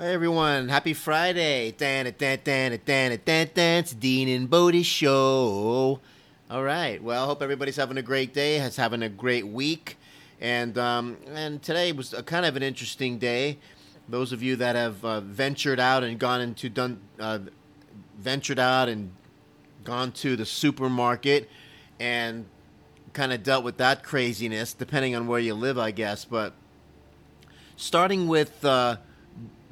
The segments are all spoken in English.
Hey everyone, happy Friday. Dan it dan dan dan it dan dan. It's Dean and Bodie show. All right. Well, I hope everybody's having a great day, has having a great week. And um, and today was a kind of an interesting day. Those of you that have uh, ventured out and gone into done uh, ventured out and gone to the supermarket and kind of dealt with that craziness, depending on where you live, I guess. But starting with uh,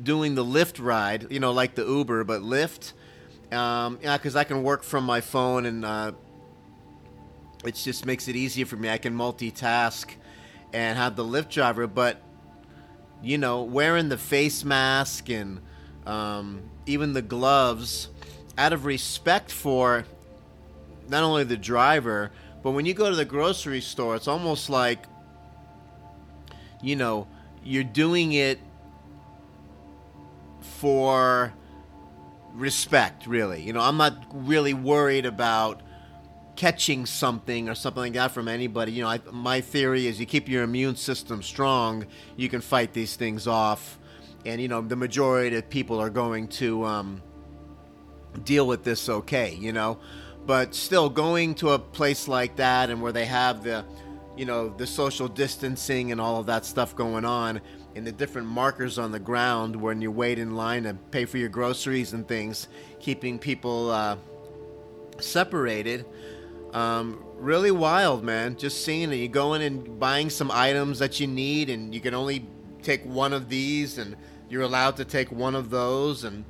doing the Lyft ride, you know, like the Uber, but Lyft. Um, yeah, because I can work from my phone and uh, it just makes it easier for me. I can multitask and have the Lyft driver, but you know, wearing the face mask and um, even the gloves out of respect for not only the driver, but when you go to the grocery store, it's almost like, you know, you're doing it for respect, really. You know, I'm not really worried about catching something or something like that from anybody. You know, I, my theory is you keep your immune system strong, you can fight these things off. And, you know, the majority of people are going to um, deal with this okay, you know. But still, going to a place like that and where they have the, you know, the social distancing and all of that stuff going on, and the different markers on the ground when you wait in line to pay for your groceries and things, keeping people uh, separated. Um, really wild, man. Just seeing it. You go in and buying some items that you need, and you can only take one of these, and you're allowed to take one of those, and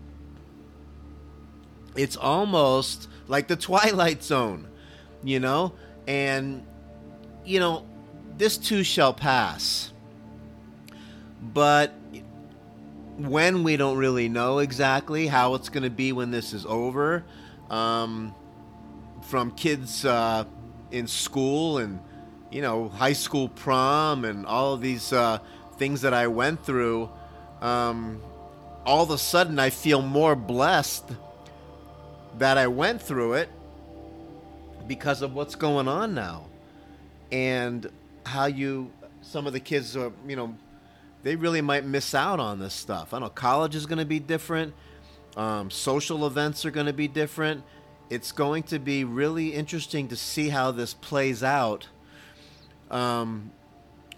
it's almost like the Twilight Zone, you know? And, you know, this too shall pass. But when we don't really know exactly how it's going to be when this is over, um, from kids uh, in school and you know high school prom and all of these uh, things that I went through, um, all of a sudden I feel more blessed that I went through it because of what's going on now and how you some of the kids are you know they really might miss out on this stuff. I know college is going to be different. Um, social events are going to be different. It's going to be really interesting to see how this plays out um,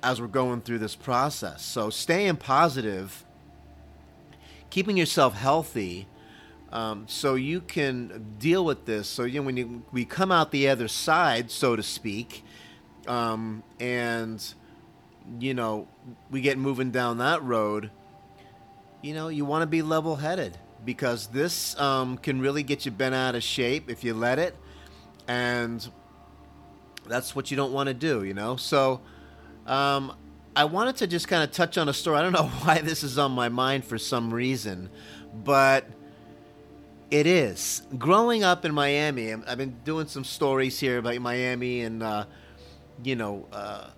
as we're going through this process. So, staying positive, keeping yourself healthy, um, so you can deal with this. So, you know, when you, we come out the other side, so to speak, um, and you know, we get moving down that road, you know, you want to be level headed because this um, can really get you bent out of shape if you let it. And that's what you don't want to do, you know? So um, I wanted to just kind of touch on a story. I don't know why this is on my mind for some reason, but it is. Growing up in Miami, I've been doing some stories here about Miami and, uh, you know, uh,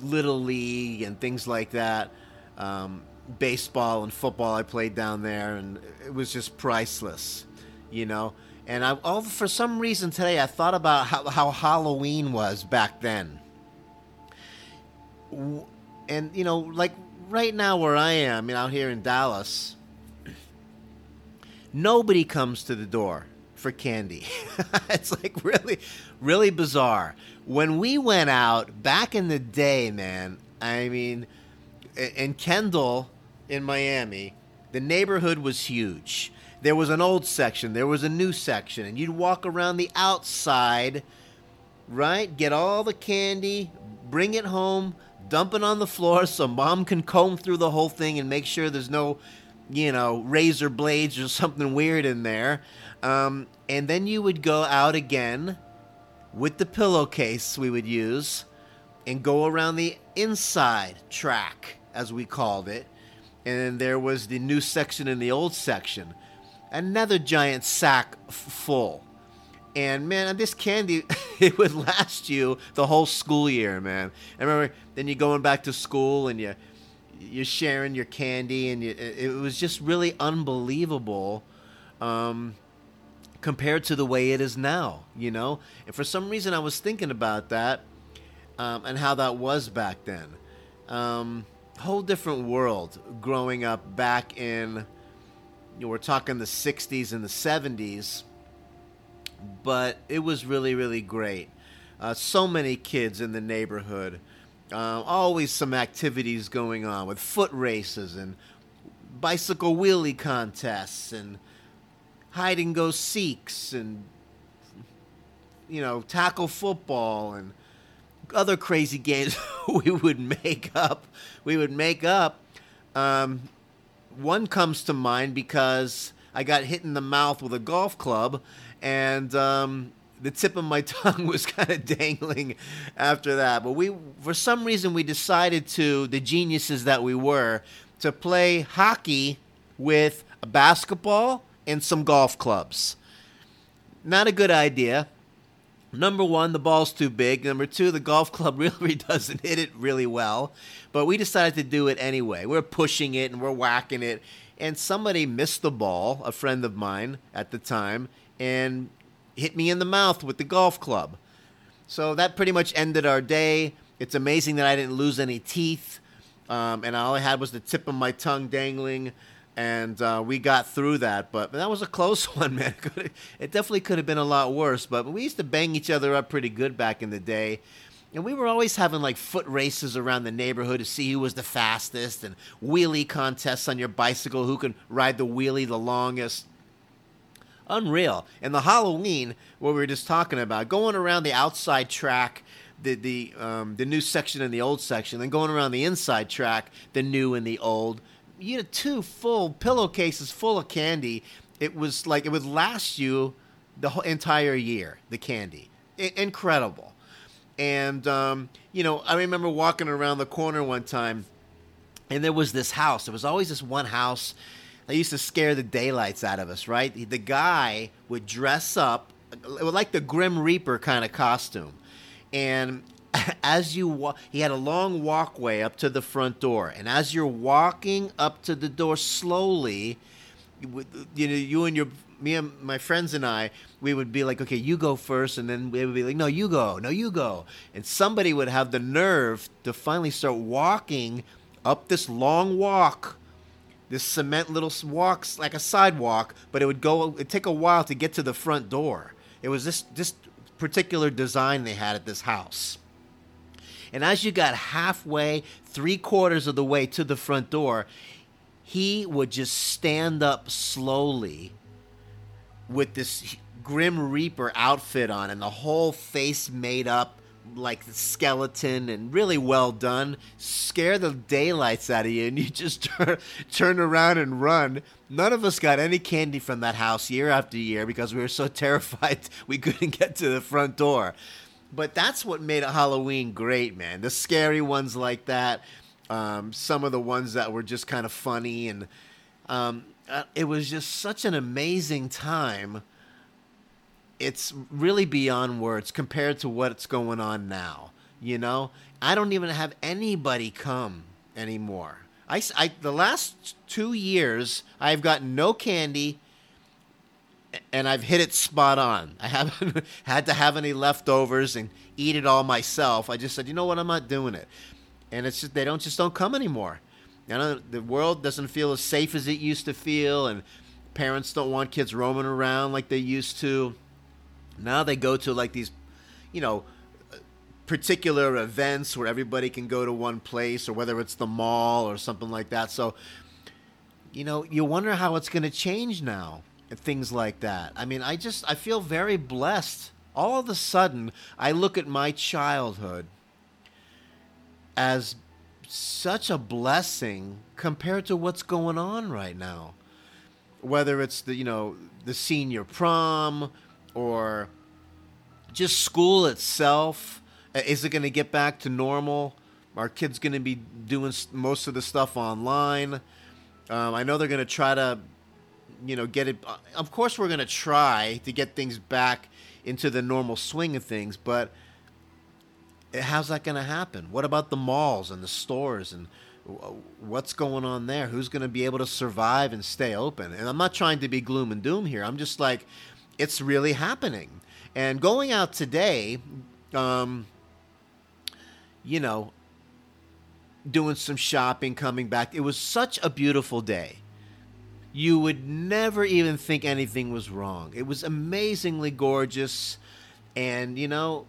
little league and things like that. Um, baseball and football I played down there, and it was just priceless, you know. And I, all for some reason today, I thought about how, how Halloween was back then. And you know, like right now where I am, you know, out here in Dallas, nobody comes to the door for candy. it's like really, really bizarre when we went out back in the day, man, I mean, in Kendall, in Miami, the neighborhood was huge. There was an old section, there was a new section, and you'd walk around the outside, right? Get all the candy, bring it home, dump it on the floor so mom can comb through the whole thing and make sure there's no, you know, razor blades or something weird in there. Um, and then you would go out again with the pillowcase we would use and go around the inside track, as we called it. And then there was the new section and the old section. Another giant sack f- full. And man, this candy, it would last you the whole school year, man. I remember then you're going back to school and you, you're sharing your candy, and you, it was just really unbelievable. Um, compared to the way it is now, you know? And for some reason, I was thinking about that um, and how that was back then. Um, whole different world growing up back in, you know, we're talking the 60s and the 70s. But it was really, really great. Uh, so many kids in the neighborhood. Uh, always some activities going on with foot races and bicycle wheelie contests and hide and go seeks and you know tackle football and other crazy games we would make up. We would make up. Um, one comes to mind because I got hit in the mouth with a golf club, and um, the tip of my tongue was kind of dangling after that. But we, for some reason, we decided to, the geniuses that we were, to play hockey with a basketball and some golf clubs. Not a good idea Number one, the ball's too big. Number two, the golf club really doesn't hit it really well. But we decided to do it anyway. We're pushing it and we're whacking it. And somebody missed the ball, a friend of mine at the time, and hit me in the mouth with the golf club. So that pretty much ended our day. It's amazing that I didn't lose any teeth. Um, and all I had was the tip of my tongue dangling and uh, we got through that. But, but, that was a close one, man. It definitely could have been a lot worse. But we used to bang each other up pretty good back in the day. And we were always having like foot races around the neighborhood to see who was the fastest and wheelie contests on your bicycle, who can ride the wheelie the longest. Unreal. And the Halloween, what we were just talking about, going around the outside track, the the um, the new section and the old section, then going around the inside track, the new and the old you had two full pillowcases full of candy. It was like it would last you the whole entire year. The candy, I- incredible. And um, you know, I remember walking around the corner one time, and there was this house. There was always this one house that used to scare the daylights out of us. Right? The guy would dress up like the Grim Reaper kind of costume, and as you walk, he had a long walkway up to the front door, and as you're walking up to the door slowly, you know, you and your me and my friends and I, we would be like, okay, you go first, and then we would be like, no, you go, no, you go, and somebody would have the nerve to finally start walking up this long walk, this cement little walks like a sidewalk, but it would go, it'd take a while to get to the front door. It was this this particular design they had at this house and as you got halfway, three quarters of the way to the front door, he would just stand up slowly with this Grim Reaper outfit on and the whole face made up like the skeleton and really well done. Scare the daylights out of you, and you just turn, turn around and run. None of us got any candy from that house year after year because we were so terrified we couldn't get to the front door. But that's what made Halloween great, man. The scary ones like that, um, some of the ones that were just kind of funny, and um, uh, it was just such an amazing time. It's really beyond words compared to what's going on now. You know, I don't even have anybody come anymore. I, I the last two years I've gotten no candy and I've hit it spot on. I haven't had to have any leftovers and eat it all myself. I just said, you know what, I'm not doing it, and it's just they don't just don't come anymore. You know, the world doesn't feel as safe as it used to feel, and parents don't want kids roaming around like they used to. Now they go to like these, you know, particular events where everybody can go to one place, or whether it's the mall or something like that. So, you know, you wonder how it's going to change now things like that. I mean, I just I feel very blessed. All of a sudden, I look at my childhood as such a blessing compared to what's going on right now. Whether it's the you know the senior prom or just school itself, is it going to get back to normal? Are kids going to be doing most of the stuff online? Um, I know they're going to try to you know, get it. Uh, of course, we're going to try to get things back into the normal swing of things, but how's that going to happen? What about the malls and the stores and what's going on there? Who's going to be able to survive and stay open? And I'm not trying to be gloom and doom here. I'm just like, it's really happening. And going out today, um, you know, doing some shopping, coming back. It was such a beautiful day. You would never even think anything was wrong. It was amazingly gorgeous, and you know,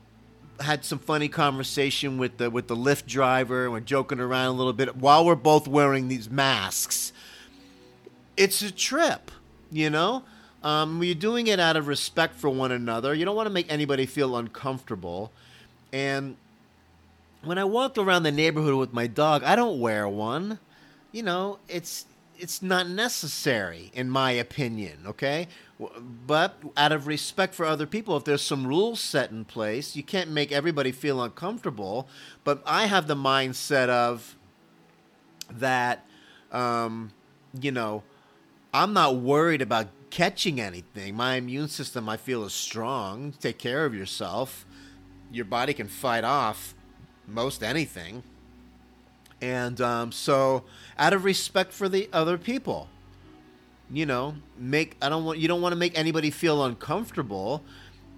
had some funny conversation with the with the Lyft driver. We're joking around a little bit while we're both wearing these masks. It's a trip, you know. Um, you're doing it out of respect for one another. You don't want to make anybody feel uncomfortable. And when I walk around the neighborhood with my dog, I don't wear one. You know, it's it's not necessary in my opinion, okay? But out of respect for other people, if there's some rules set in place, you can't make everybody feel uncomfortable. But I have the mindset of that, um, you know, I'm not worried about catching anything. My immune system, I feel, is strong. Take care of yourself. Your body can fight off most anything. And um, so, out of respect for the other people, you know, make I don't want you don't want to make anybody feel uncomfortable.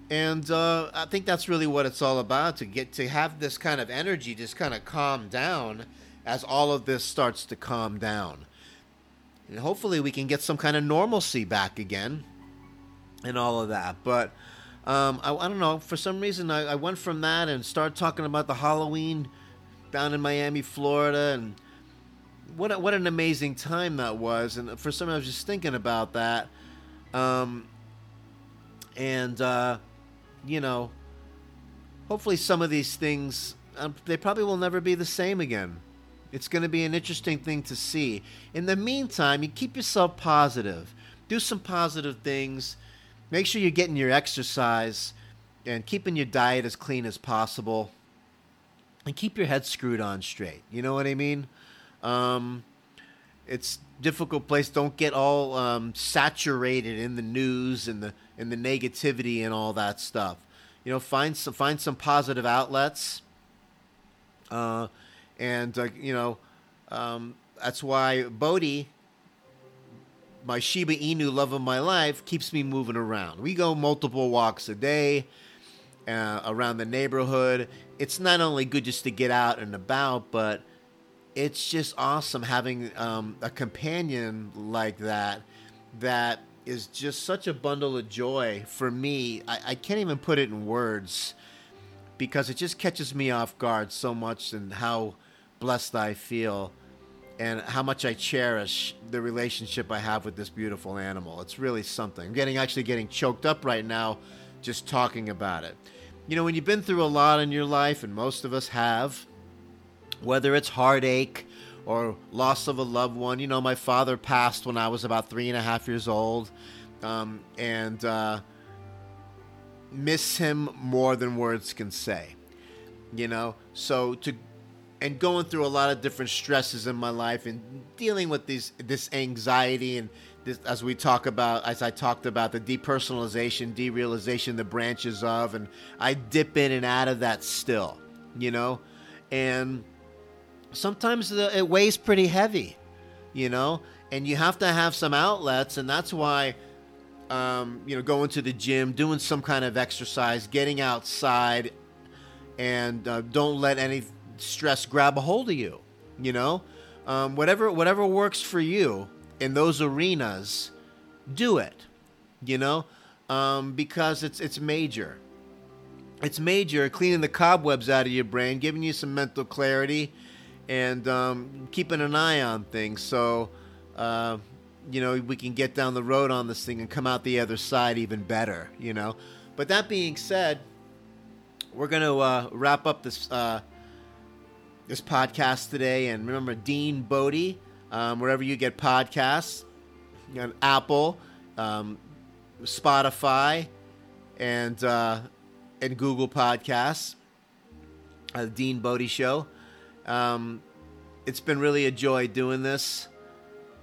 And uh, I think that's really what it's all about to get to have this kind of energy just kind of calm down as all of this starts to calm down. And hopefully we can get some kind of normalcy back again and all of that. But um, I, I, don't know. For some reason, I, I, went from that and started talking about the Halloween down in Miami, Florida, and what a, what an amazing time that was. And for some, I was just thinking about that. Um, and uh, you know, hopefully, some of these things um, they probably will never be the same again. It's going to be an interesting thing to see. In the meantime, you keep yourself positive. Do some positive things. Make sure you're getting your exercise and keeping your diet as clean as possible. And keep your head screwed on straight. You know what I mean? Um, it's difficult place. Don't get all um, saturated in the news and the and the negativity and all that stuff. You know, find some find some positive outlets. Uh, and uh, you know um, that's why Bodhi, my Shiba Inu love of my life, keeps me moving around. We go multiple walks a day uh, around the neighborhood. It's not only good just to get out and about, but it's just awesome having um, a companion like that. That is just such a bundle of joy for me. I, I can't even put it in words because it just catches me off guard so much and how blessed I feel and how much I cherish the relationship I have with this beautiful animal. It's really something. I'm getting actually getting choked up right now just talking about it. You know, when you've been through a lot in your life, and most of us have, whether it's heartache or loss of a loved one, you know, my father passed when I was about three and a half years old, um, and uh, miss him more than words can say. You know, so to and going through a lot of different stresses in my life and dealing with these this anxiety and this, as we talk about as I talked about the depersonalization, derealization, the branches of, and I dip in and out of that still, you know, and sometimes the, it weighs pretty heavy, you know, and you have to have some outlets, and that's why. Um, you know, going to the gym, doing some kind of exercise, getting outside, and uh, don't let any stress grab a hold of you. You know, um, whatever whatever works for you in those arenas, do it. You know, um, because it's it's major. It's major, cleaning the cobwebs out of your brain, giving you some mental clarity, and um, keeping an eye on things. So, uh, you know, we can get down the road on this thing and come out the other side even better. You know. But that being said, we're going to uh, wrap up this uh, this podcast today. And remember, Dean Bodie, um, wherever you get podcasts, on Apple, um, Spotify, and uh, and Google Podcasts. Uh, Dean Bodie Show. Um, it's been really a joy doing this,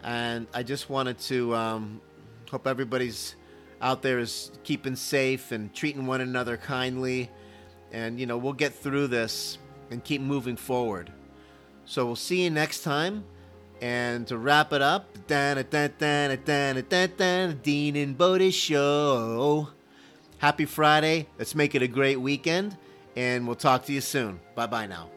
and I just wanted to um, hope everybody's out there is keeping safe and treating one another kindly, and you know we'll get through this and keep moving forward. So we'll see you next time. And to wrap it up, Dean and Bodie Show. Happy Friday. Let's make it a great weekend. And we'll talk to you soon. Bye bye now.